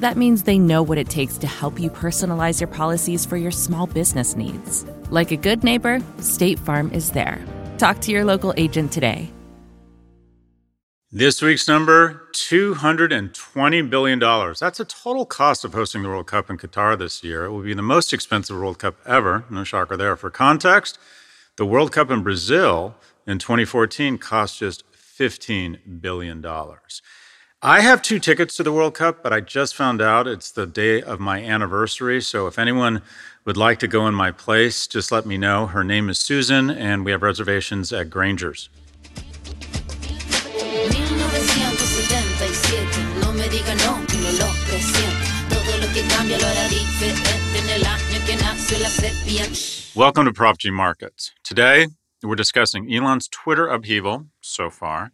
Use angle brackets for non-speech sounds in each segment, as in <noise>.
That means they know what it takes to help you personalize your policies for your small business needs. Like a good neighbor, State Farm is there. Talk to your local agent today. This week's number $220 billion. That's the total cost of hosting the World Cup in Qatar this year. It will be the most expensive World Cup ever. No shocker there. For context, the World Cup in Brazil in 2014 cost just $15 billion. I have two tickets to the World Cup, but I just found out it's the day of my anniversary. So if anyone would like to go in my place, just let me know. Her name is Susan, and we have reservations at Granger's. Welcome to Prof G Markets. Today, we're discussing Elon's Twitter upheaval so far,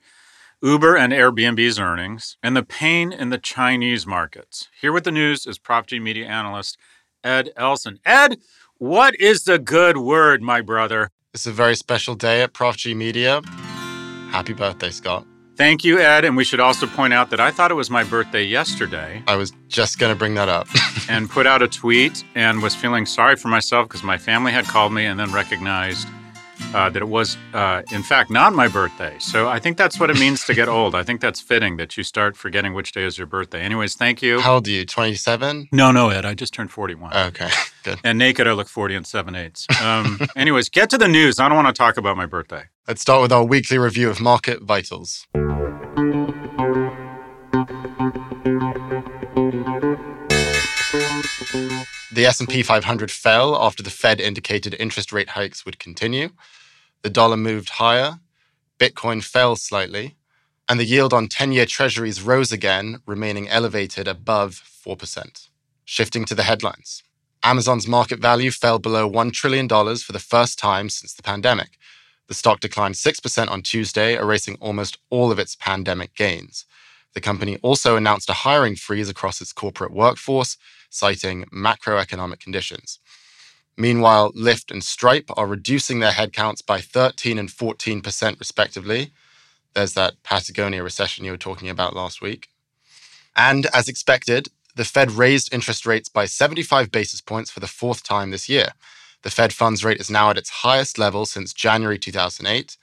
Uber and Airbnb's earnings, and the pain in the Chinese markets. Here with the news is Prof G media analyst Ed Elson. Ed, what is the good word, my brother? It's a very special day at Prof G Media. Happy birthday, Scott. Thank you, Ed. And we should also point out that I thought it was my birthday yesterday. I was just going to bring that up. <laughs> and put out a tweet and was feeling sorry for myself because my family had called me and then recognized uh, that it was, uh, in fact, not my birthday. So I think that's what it means to get <laughs> old. I think that's fitting that you start forgetting which day is your birthday. Anyways, thank you. How old are you? 27? No, no, Ed. I just turned 41. Okay, <laughs> good. And naked, I look 40 and 7 eighths. Um, <laughs> anyways, get to the news. I don't want to talk about my birthday. Let's start with our weekly review of market vitals. The S&P 500 fell after the Fed indicated interest rate hikes would continue. The dollar moved higher, Bitcoin fell slightly, and the yield on 10-year treasuries rose again, remaining elevated above 4%. Shifting to the headlines. Amazon's market value fell below $1 trillion for the first time since the pandemic. The stock declined 6% on Tuesday, erasing almost all of its pandemic gains. The company also announced a hiring freeze across its corporate workforce, citing macroeconomic conditions. Meanwhile, Lyft and Stripe are reducing their headcounts by 13 and 14%, respectively. There's that Patagonia recession you were talking about last week. And as expected, the Fed raised interest rates by 75 basis points for the fourth time this year. The Fed funds rate is now at its highest level since January 2008,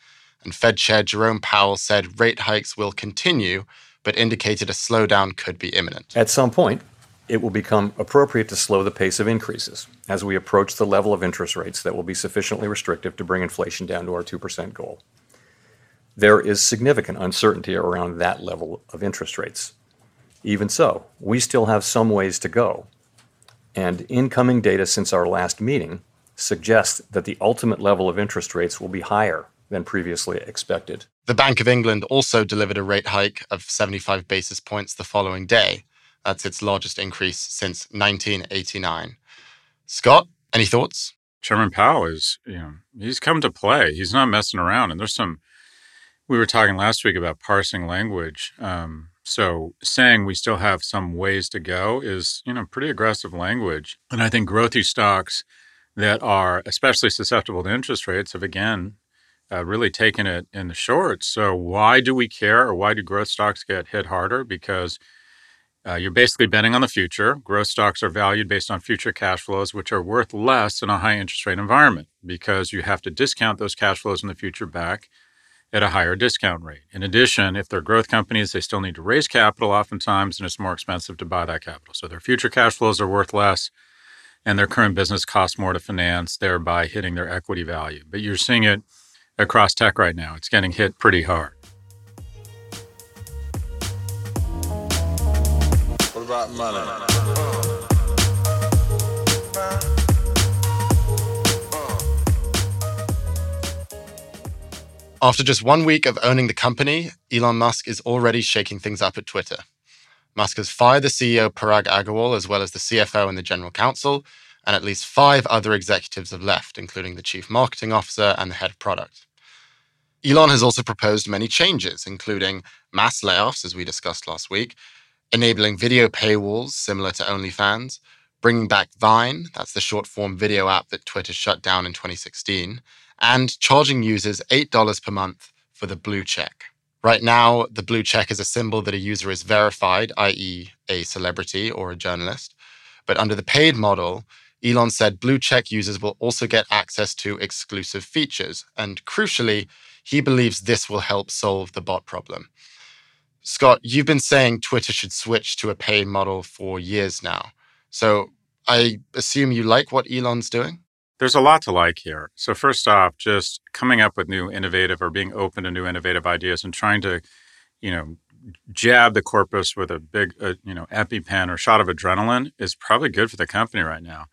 and Fed Chair Jerome Powell said rate hikes will continue, but indicated a slowdown could be imminent. At some point, it will become appropriate to slow the pace of increases as we approach the level of interest rates that will be sufficiently restrictive to bring inflation down to our 2% goal. There is significant uncertainty around that level of interest rates. Even so, we still have some ways to go, and incoming data since our last meeting suggests that the ultimate level of interest rates will be higher than previously expected. The Bank of England also delivered a rate hike of 75 basis points the following day. That's its largest increase since 1989. Scott, any thoughts? Chairman Powell is, you know, he's come to play. He's not messing around. And there's some, we were talking last week about parsing language. Um, so saying we still have some ways to go is, you know, pretty aggressive language. And I think growthy stocks that are especially susceptible to interest rates have again uh, really taken it in the shorts. So why do we care, or why do growth stocks get hit harder? Because uh, you're basically betting on the future. Growth stocks are valued based on future cash flows, which are worth less in a high interest rate environment because you have to discount those cash flows in the future back at a higher discount rate. In addition, if they're growth companies, they still need to raise capital oftentimes, and it's more expensive to buy that capital. So their future cash flows are worth less, and their current business costs more to finance, thereby hitting their equity value. But you're seeing it across tech right now. It's getting hit pretty hard. About money? After just one week of owning the company, Elon Musk is already shaking things up at Twitter. Musk has fired the CEO Parag Agrawal, as well as the CFO and the general counsel, and at least five other executives have left, including the chief marketing officer and the head of product. Elon has also proposed many changes, including mass layoffs, as we discussed last week, enabling video paywalls similar to OnlyFans, bringing back Vine, that's the short form video app that Twitter shut down in 2016, and charging users $8 per month for the blue check. Right now, the blue check is a symbol that a user is verified, i.e., a celebrity or a journalist. But under the paid model, Elon said blue check users will also get access to exclusive features. And crucially, he believes this will help solve the bot problem. Scott, you've been saying Twitter should switch to a paid model for years now. So I assume you like what Elon's doing? There's a lot to like here. So, first off, just coming up with new innovative or being open to new innovative ideas and trying to, you know, jab the corpus with a big, uh, you know, EpiPen or shot of adrenaline is probably good for the company right now.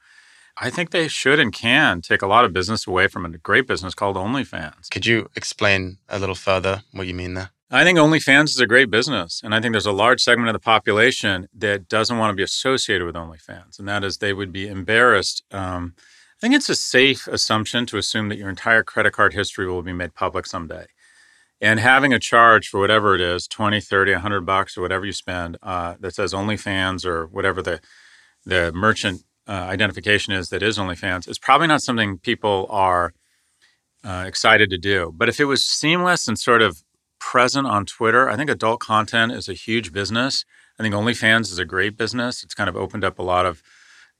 I think they should and can take a lot of business away from a great business called OnlyFans. Could you explain a little further what you mean there? I think OnlyFans is a great business. And I think there's a large segment of the population that doesn't want to be associated with OnlyFans. And that is they would be embarrassed. Um, I think it's a safe assumption to assume that your entire credit card history will be made public someday. And having a charge for whatever it is 20, 30, 100 bucks or whatever you spend uh, that says OnlyFans or whatever the, the merchant uh, identification is that is OnlyFans is probably not something people are uh, excited to do. But if it was seamless and sort of present on Twitter, I think adult content is a huge business. I think OnlyFans is a great business. It's kind of opened up a lot of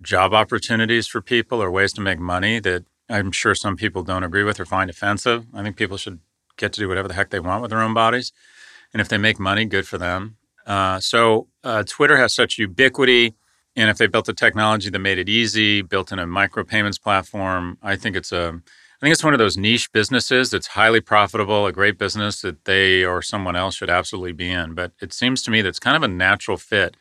job opportunities for people or ways to make money that I'm sure some people don't agree with or find offensive. I think people should get to do whatever the heck they want with their own bodies. And if they make money, good for them. Uh, so uh, Twitter has such ubiquity. And if they built a technology that made it easy, built in a micropayments platform, I think it's a think it's one of those niche businesses that's highly profitable, a great business that they or someone else should absolutely be in. But it seems to me that's kind of a natural fit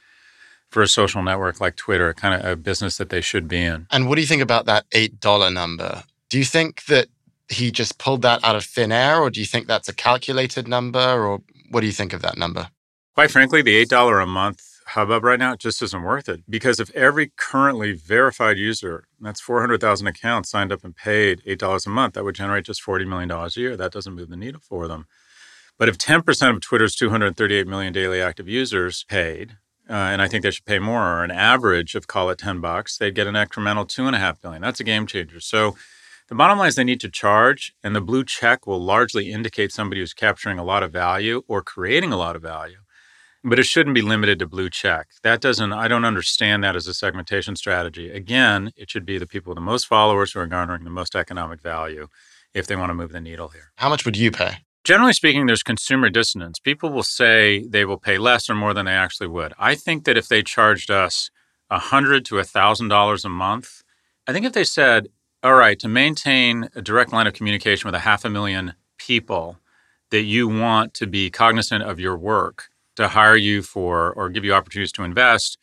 for a social network like Twitter, kind of a business that they should be in. And what do you think about that $8 number? Do you think that he just pulled that out of thin air, or do you think that's a calculated number, or what do you think of that number? Quite frankly, the $8 a month hubbub right now it just isn't worth it because if every currently verified user, that's 400,000 accounts, signed up and paid $8 a month, that would generate just $40 million a year. That doesn't move the needle for them. But if 10% of Twitter's 238 million daily active users paid, uh, and I think they should pay more, or an average of call it 10 bucks, they'd get an incremental two and a half billion. That's a game changer. So the bottom line is they need to charge, and the blue check will largely indicate somebody who's capturing a lot of value or creating a lot of value. But it shouldn't be limited to blue check. That doesn't, I don't understand that as a segmentation strategy. Again, it should be the people with the most followers who are garnering the most economic value if they want to move the needle here. How much would you pay? Generally speaking, there's consumer dissonance. People will say they will pay less or more than they actually would. I think that if they charged us a hundred to a thousand dollars a month, I think if they said, "All right, to maintain a direct line of communication with a half a million people that you want to be cognizant of your work, to hire you for or give you opportunities to invest,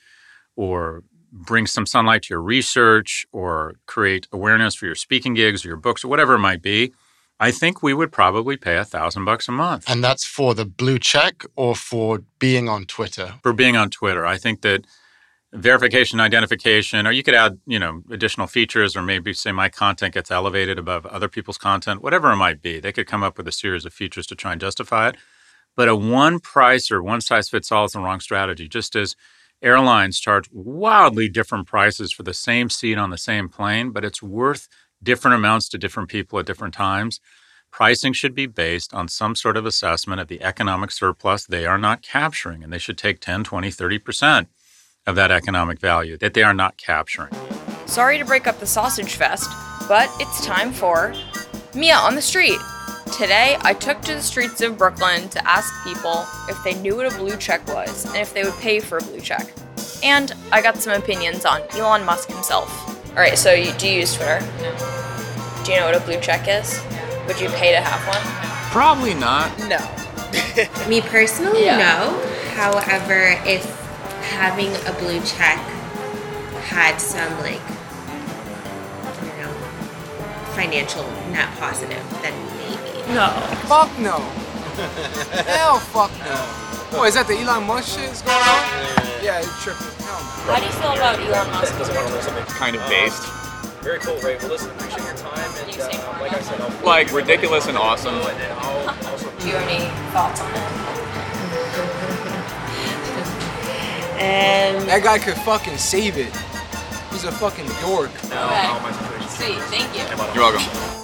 or bring some sunlight to your research, or create awareness for your speaking gigs or your books or whatever it might be." I think we would probably pay a thousand bucks a month. And that's for the blue check or for being on Twitter? For being on Twitter. I think that verification, identification, or you could add, you know, additional features, or maybe say my content gets elevated above other people's content, whatever it might be. They could come up with a series of features to try and justify it. But a one price or one size fits all is the wrong strategy. Just as airlines charge wildly different prices for the same seat on the same plane, but it's worth different amounts to different people at different times. Pricing should be based on some sort of assessment of the economic surplus they are not capturing, and they should take 10, 20, 30% of that economic value that they are not capturing. Sorry to break up the sausage fest, but it's time for Mia on the Street. Today, I took to the streets of Brooklyn to ask people if they knew what a blue check was and if they would pay for a blue check. And I got some opinions on Elon Musk himself. All right, so you, do you use Twitter? No. Do you know what a blue check is? Would you pay to have one? Probably not. No. <laughs> Me personally, Yeah. no. However, if having a blue check had some like I don't know financial net positive, then maybe. No. Fuck no. Hell fuck no. Oh, is that the Elon Musk shit is going on? Yeah, it's tripping. Hell no. How do you feel about Elon Musk? kind of based. Very cool, Ray. Well, listen, appreciate your time. And you say uh, like I said, I'll <laughs> Like ridiculous and awesome. and I'll also <laughs> Do you have any thoughts on it? Um, That guy could fucking save it. He's a fucking dork. Okay. Sweet, thank you. You're welcome.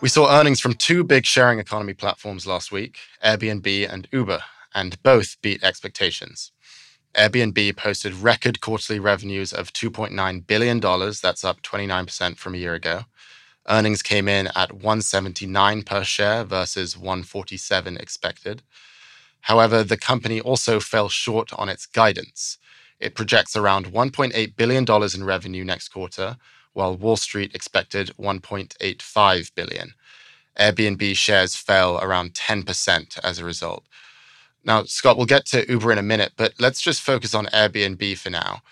We saw earnings from two big sharing economy platforms last week, Airbnb and Uber, and both beat expectations. Airbnb posted record quarterly revenues of $2.9 billion. That's up 29% from a year ago. Earnings came in at 179 per share versus 147 expected. However, the company also fell short on its guidance. It projects around $1.8 billion in revenue next quarter, while Wall Street expected 1.85 billion. Airbnb shares fell around 10% as a result. Now, Scott, we'll get to Uber in a minute, but let's just focus on Airbnb for now.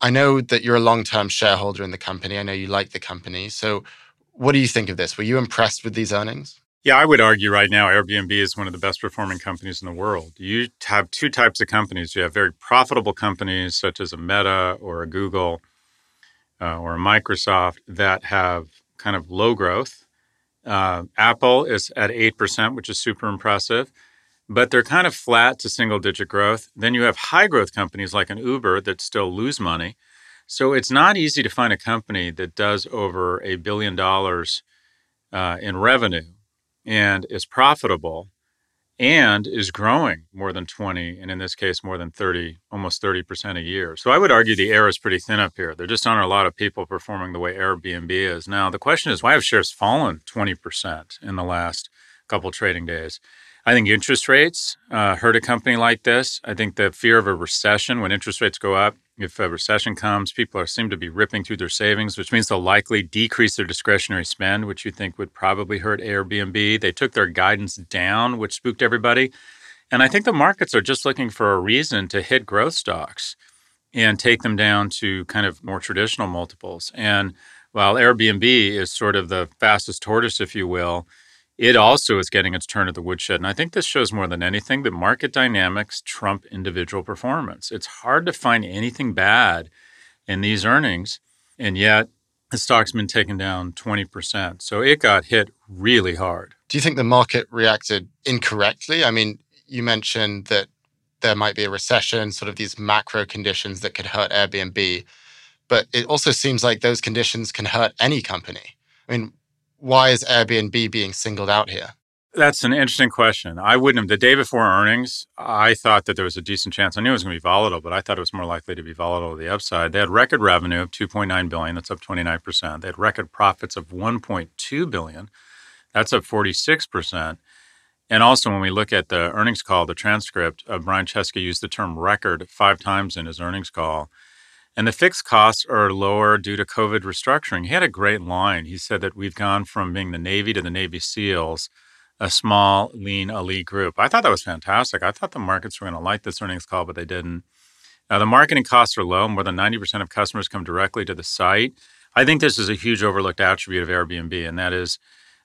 I know that you're a long term shareholder in the company. I know you like the company. So, what do you think of this? Were you impressed with these earnings? Yeah, I would argue right now Airbnb is one of the best performing companies in the world. You have two types of companies. You have very profitable companies such as a Meta or a Google uh, or Microsoft that have kind of low growth. Uh, Apple is at 8%, which is super impressive, but they're kind of flat to single digit growth. Then you have high growth companies like an Uber that still lose money. So it's not easy to find a company that does over a billion dollars uh, in revenue and is profitable and is growing more than 20 and in this case more than 30 almost 30% a year. So i would argue the air is pretty thin up here. There just aren't a lot of people performing the way airbnb is. Now the question is why have shares fallen 20% in the last couple trading days i think interest rates uh, hurt a company like this i think the fear of a recession when interest rates go up if a recession comes, people are, seem to be ripping through their savings, which means they'll likely decrease their discretionary spend, which you think would probably hurt Airbnb. They took their guidance down, which spooked everybody. And I think the markets are just looking for a reason to hit growth stocks and take them down to kind of more traditional multiples. And while Airbnb is sort of the fastest tortoise, if you will, it also is getting its turn at the woodshed. And I think this shows more than anything that market dynamics trump individual performance. It's hard to find anything bad in these earnings, and yet the stock's been taken down 20%. So it got hit really hard. Do you think the market reacted incorrectly? I mean, you mentioned that there might be a recession, sort of these macro conditions that could hurt Airbnb, but it also seems like those conditions can hurt any company. I mean, why is Airbnb being singled out here? That's an interesting question. I wouldn't have. The day before earnings, I thought that there was a decent chance. I knew it was going to be volatile, but I thought it was more likely to be volatile to the upside. They had record revenue of 2.9 billion. That's up 29 percent. They had record profits of 1.2 billion. That's up 46 percent. And also, when we look at the earnings call, the transcript, uh, Brian Chesky used the term record five times in his earnings call. And the fixed costs are lower due to COVID restructuring. He had a great line. He said that we've gone from being the Navy to the Navy SEALs, a small, lean, elite group. I thought that was fantastic. I thought the markets were going to like this earnings call, but they didn't. Uh, the marketing costs are low. More than 90% of customers come directly to the site. I think this is a huge overlooked attribute of Airbnb, and that is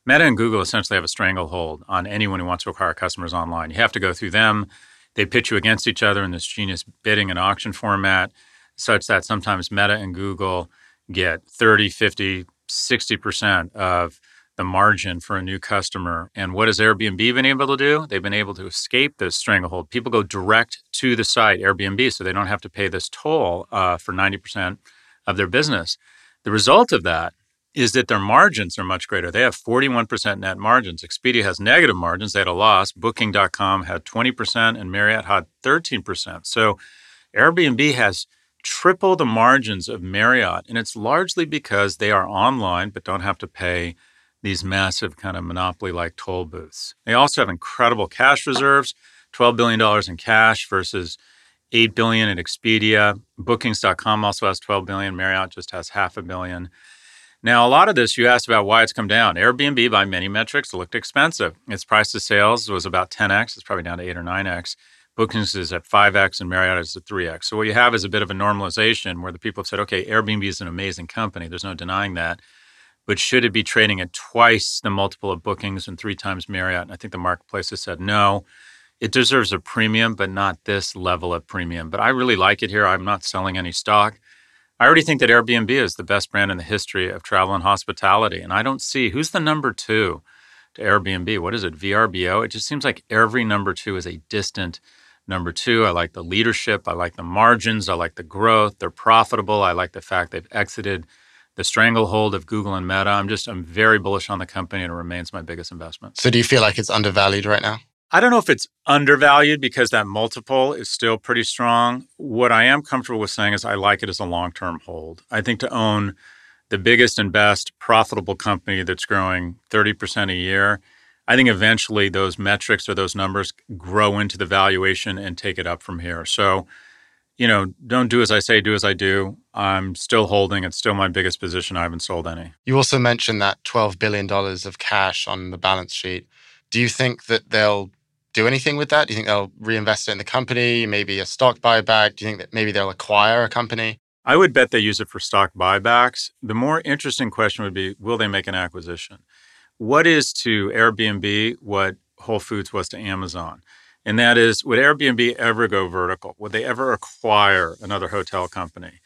Meta and Google essentially have a stranglehold on anyone who wants to acquire customers online. You have to go through them. They pitch you against each other in this genius bidding and auction format such that sometimes Meta and Google get 30, 50, 60% of the margin for a new customer. And what has Airbnb been able to do? They've been able to escape this stranglehold. People go direct to the site, Airbnb, so they don't have to pay this toll uh, for 90% of their business. The result of that is that their margins are much greater. They have 41% net margins. Expedia has negative margins. They had a loss. Booking.com had 20% and Marriott had 13%. So Airbnb has triple the margins of Marriott. And it's largely because they are online but don't have to pay these massive kind of monopoly like toll booths. They also have incredible cash reserves, $12 billion in cash versus 8 billion at Expedia. Bookings.com also has 12 billion. Marriott just has half a billion. Now, a lot of this you asked about why it's come down. Airbnb, by many metrics, looked expensive. Its price to sales was about 10x. It's probably down to 8 or 9x. Bookings is at 5x and Marriott is at 3x. So what you have is a bit of a normalization where the people have said, okay, Airbnb is an amazing company. There's no denying that. But should it be trading at twice the multiple of bookings and three times Marriott? And I think the marketplace has said no. It deserves a premium, but not this level of premium. But I really like it here. I'm not selling any stock. I already think that Airbnb is the best brand in the history of travel and hospitality. And I don't see who's the number two to Airbnb. What is it? VRBO? It just seems like every number two is a distant number two. I like the leadership. I like the margins. I like the growth. They're profitable. I like the fact they've exited the stranglehold of Google and Meta. I'm just, I'm very bullish on the company and it remains my biggest investment. So do you feel like it's undervalued right now? I don't know if it's undervalued because that multiple is still pretty strong. What I am comfortable with saying is I like it as a long term hold. I think to own the biggest and best profitable company that's growing 30% a year, I think eventually those metrics or those numbers grow into the valuation and take it up from here. So, you know, don't do as I say, do as I do. I'm still holding. It's still my biggest position. I haven't sold any. You also mentioned that $12 billion of cash on the balance sheet. Do you think that they'll do anything with that? Do you think they'll reinvest it in the company, maybe a stock buyback? Do you think that maybe they'll acquire a company? I would bet they use it for stock buybacks. The more interesting question would be will they make an acquisition? What is to Airbnb what Whole Foods was to Amazon? And that is, would Airbnb ever go vertical? Would they ever acquire another hotel company?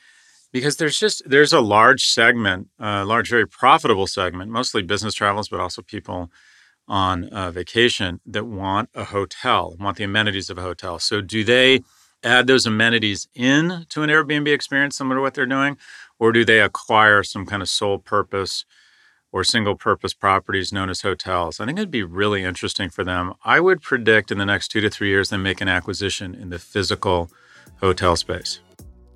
Because there's just there's a large segment, a large, very profitable segment, mostly business travelers, but also people on uh, vacation that want a hotel, want the amenities of a hotel. So do they add those amenities in to an Airbnb experience similar to what they're doing, or do they acquire some kind of sole purpose or single purpose properties known as hotels. I think it'd be really interesting for them. I would predict in the next two to three years they make an acquisition in the physical hotel space.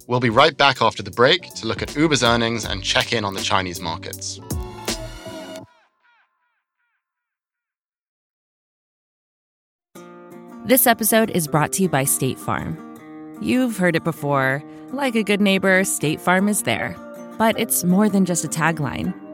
We'll be right back after the break to look at Uber's earnings and check in on the Chinese markets. This episode is brought to you by State Farm. You've heard it before. Like a good neighbor, State Farm is there. But it's more than just a tagline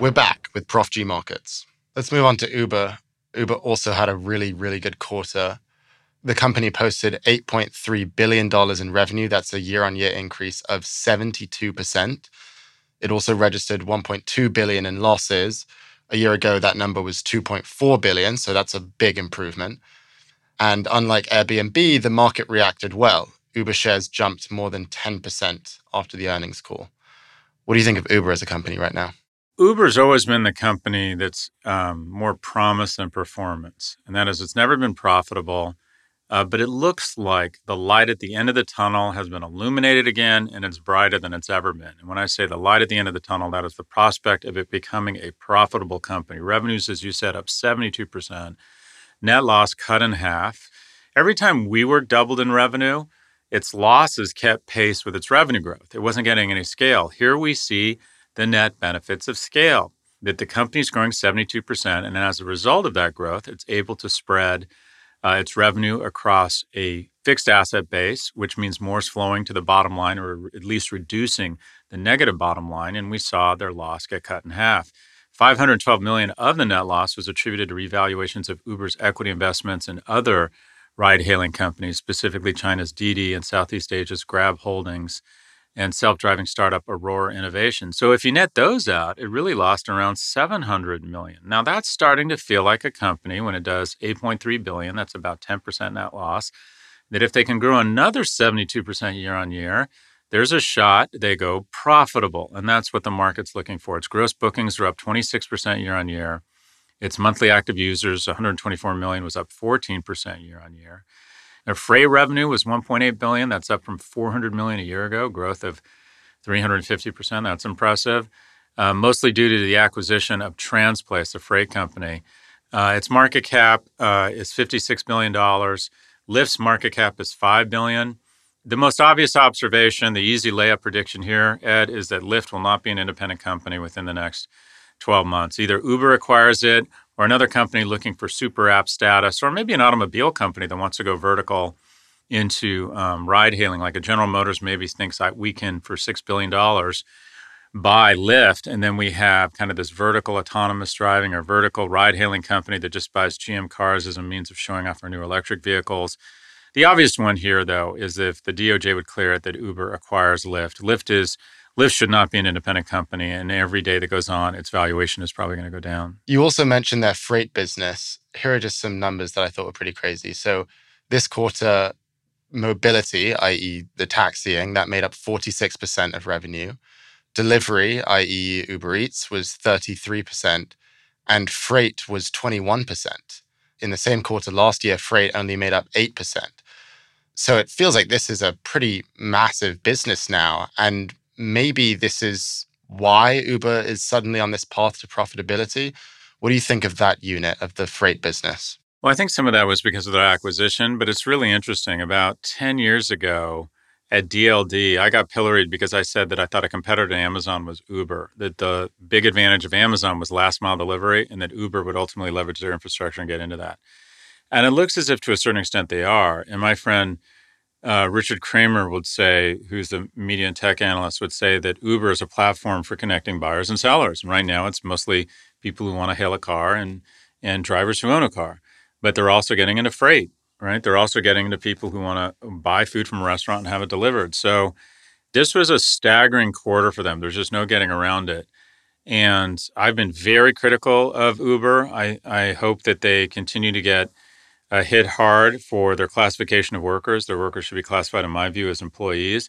We're back with Prof G Markets. Let's move on to Uber. Uber also had a really, really good quarter. The company posted $8.3 billion in revenue. That's a year on year increase of 72%. It also registered 1.2 billion in losses. A year ago, that number was 2.4 billion, so that's a big improvement. And unlike Airbnb, the market reacted well. Uber shares jumped more than 10% after the earnings call. What do you think of Uber as a company right now? Uber's always been the company that's um, more promise than performance, and that is it's never been profitable, uh, but it looks like the light at the end of the tunnel has been illuminated again, and it's brighter than it's ever been. And when I say the light at the end of the tunnel, that is the prospect of it becoming a profitable company. Revenues, as you said, up 72%, net loss cut in half. Every time WeWork doubled in revenue, its losses kept pace with its revenue growth. It wasn't getting any scale. Here we see the net benefits of scale. That the company is growing 72%, and as a result of that growth, it's able to spread uh, its revenue across a fixed asset base, which means more is flowing to the bottom line or at least reducing the negative bottom line. And we saw their loss get cut in half. 512 million of the net loss was attributed to revaluations of Uber's equity investments and other ride hailing companies, specifically China's Didi and Southeast Asia's Grab Holdings and self driving startup Aurora Innovation. So if you net those out, it really lost around 700 million. Now that's starting to feel like a company when it does 8.3 billion, that's about 10% net loss, that if they can grow another 72% year on year, there's a shot they go profitable. And that's what the market's looking for. Its gross bookings are up 26% year on year. Its monthly active users, 124 million, was up 14% year on year. Their freight revenue was 1.8 billion. That's up from 400 million a year ago, growth of 350%. That's impressive. Uh, mostly due to the acquisition of Transplace, a freight company. Uh, its market cap uh, is $56 billion. Lyft's market cap is 5 billion. The most obvious observation, the easy layup prediction here, Ed, is that Lyft will not be an independent company within the next 12 months. Either Uber acquires it or another company looking for super app status, or maybe an automobile company that wants to go vertical into um, ride hailing, like a General Motors maybe thinks we can, for $6 billion, buy Lyft. And then we have kind of this vertical autonomous driving or vertical ride hailing company that just buys GM cars as a means of showing off our new electric vehicles. The obvious one here, though, is if the DOJ would clear it that Uber acquires Lyft. Lyft is Lyft should not be an independent company, and every day that goes on, its valuation is probably going to go down. You also mentioned their freight business. Here are just some numbers that I thought were pretty crazy. So this quarter, mobility, i.e., the taxiing, that made up 46% of revenue. Delivery, i.e., Uber Eats, was 33%, and freight was 21%. In the same quarter last year, freight only made up 8%. So it feels like this is a pretty massive business now. And maybe this is why Uber is suddenly on this path to profitability. What do you think of that unit of the freight business? Well, I think some of that was because of their acquisition, but it's really interesting. About 10 years ago at DLD, I got pilloried because I said that I thought a competitor to Amazon was Uber, that the big advantage of Amazon was last mile delivery, and that Uber would ultimately leverage their infrastructure and get into that. And it looks as if to a certain extent they are. And my friend uh, Richard Kramer would say, who's the media and tech analyst, would say that Uber is a platform for connecting buyers and sellers. And right now, it's mostly people who want to hail a car and and drivers who own a car. But they're also getting into freight, right? They're also getting into people who want to buy food from a restaurant and have it delivered. So this was a staggering quarter for them. There's just no getting around it. And I've been very critical of Uber. I, I hope that they continue to get uh, hit hard for their classification of workers. Their workers should be classified, in my view, as employees.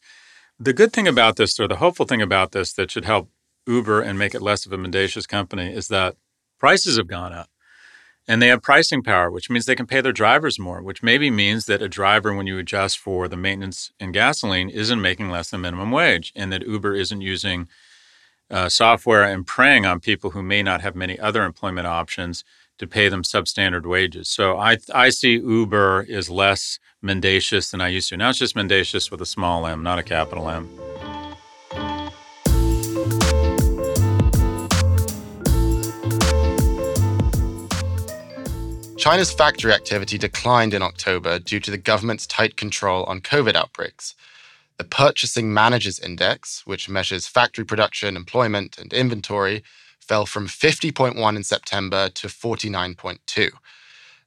The good thing about this, or the hopeful thing about this, that should help Uber and make it less of a mendacious company, is that prices have gone up. And they have pricing power, which means they can pay their drivers more, which maybe means that a driver, when you adjust for the maintenance and gasoline, isn't making less than minimum wage, and that Uber isn't using uh, software and preying on people who may not have many other employment options to pay them substandard wages. So I I see Uber is less mendacious than I used to. Now it's just mendacious with a small m, not a capital M. China's factory activity declined in October due to the government's tight control on COVID outbreaks. The Purchasing Managers Index, which measures factory production, employment, and inventory, fell from 50.1 in September to 49.2.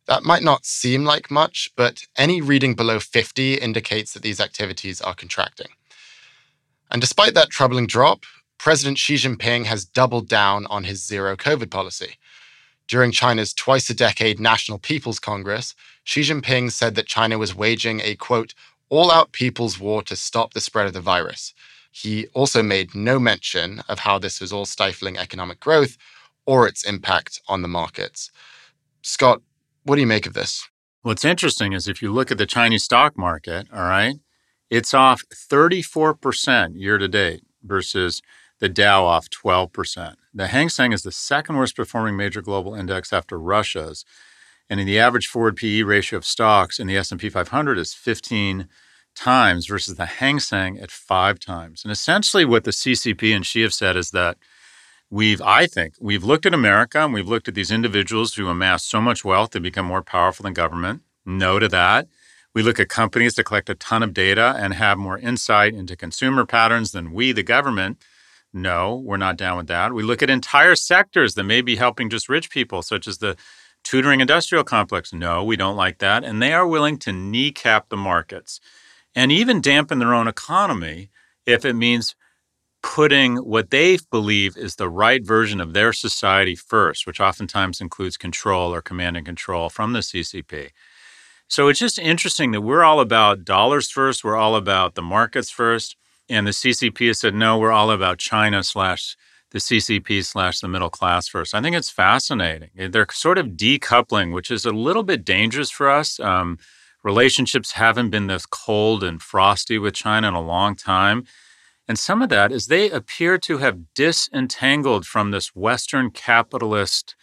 That might not seem like much, but any reading below 50 indicates that these activities are contracting. And despite that troubling drop, President Xi Jinping has doubled down on his zero COVID policy. During China's twice a decade National People's Congress, Xi Jinping said that China was waging a quote, all out people's war to stop the spread of the virus, he also made no mention of how this was all stifling economic growth or its impact on the markets. Scott, what do you make of this? What's interesting is if you look at the Chinese stock market, all right, it's off 34% year to date versus the Dow off 12%. The Hang Seng is the second worst performing major global index after Russia's. And in the average forward PE ratio of stocks in the S&P 500 is 15 times versus the Hang Seng at five times. And essentially, what the CCP and Xi have said is that we've, I think, we've looked at America and we've looked at these individuals who amass so much wealth to become more powerful than government. No to that. We look at companies that collect a ton of data and have more insight into consumer patterns than we, the government. No, we're not down with that. We look at entire sectors that may be helping just rich people, such as the tutoring industrial complex. No, we don't like that. And they are willing to kneecap the markets and even dampen their own economy if it means putting what they believe is the right version of their society first, which oftentimes includes control or command and control from the CCP. So it's just interesting that we're all about dollars first, we're all about the markets first, and the CCP has said no, we're all about China slash the CCP slash the middle class first. I think it's fascinating. They're sort of decoupling, which is a little bit dangerous for us. Um, relationships haven't been this cold and frosty with China in a long time. And some of that is they appear to have disentangled from this Western capitalist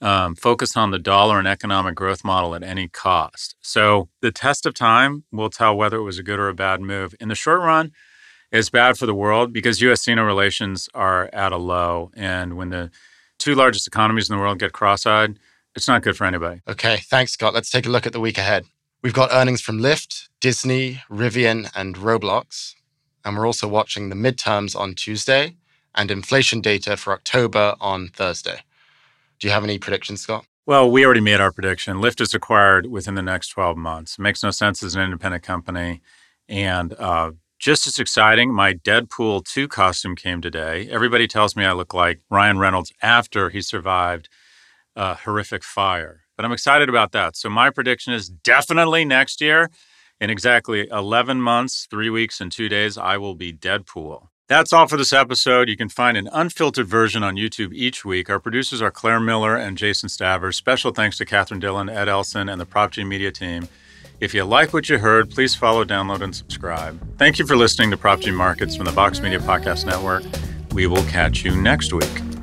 um, focus on the dollar and economic growth model at any cost. So the test of time will tell whether it was a good or a bad move. In the short run, it's bad for the world because US Sino relations are at a low. And when the two largest economies in the world get cross eyed, it's not good for anybody. Okay, thanks, Scott. Let's take a look at the week ahead. We've got earnings from Lyft, Disney, Rivian, and Roblox. And we're also watching the midterms on Tuesday and inflation data for October on Thursday. Do you have any predictions, Scott? Well, we already made our prediction. Lyft is acquired within the next 12 months. It makes no sense as an independent company. And uh, just as exciting, my Deadpool 2 costume came today. Everybody tells me I look like Ryan Reynolds after he survived a horrific fire. But I'm excited about that. So my prediction is definitely next year, in exactly 11 months, three weeks, and two days, I will be Deadpool. That's all for this episode. You can find an unfiltered version on YouTube each week. Our producers are Claire Miller and Jason Stavers. Special thanks to Catherine Dillon, Ed Elson, and the Prof G Media team. If you like what you heard, please follow, download, and subscribe. Thank you for listening to Prof G Markets from the Vox Media Podcast Network. We will catch you next week.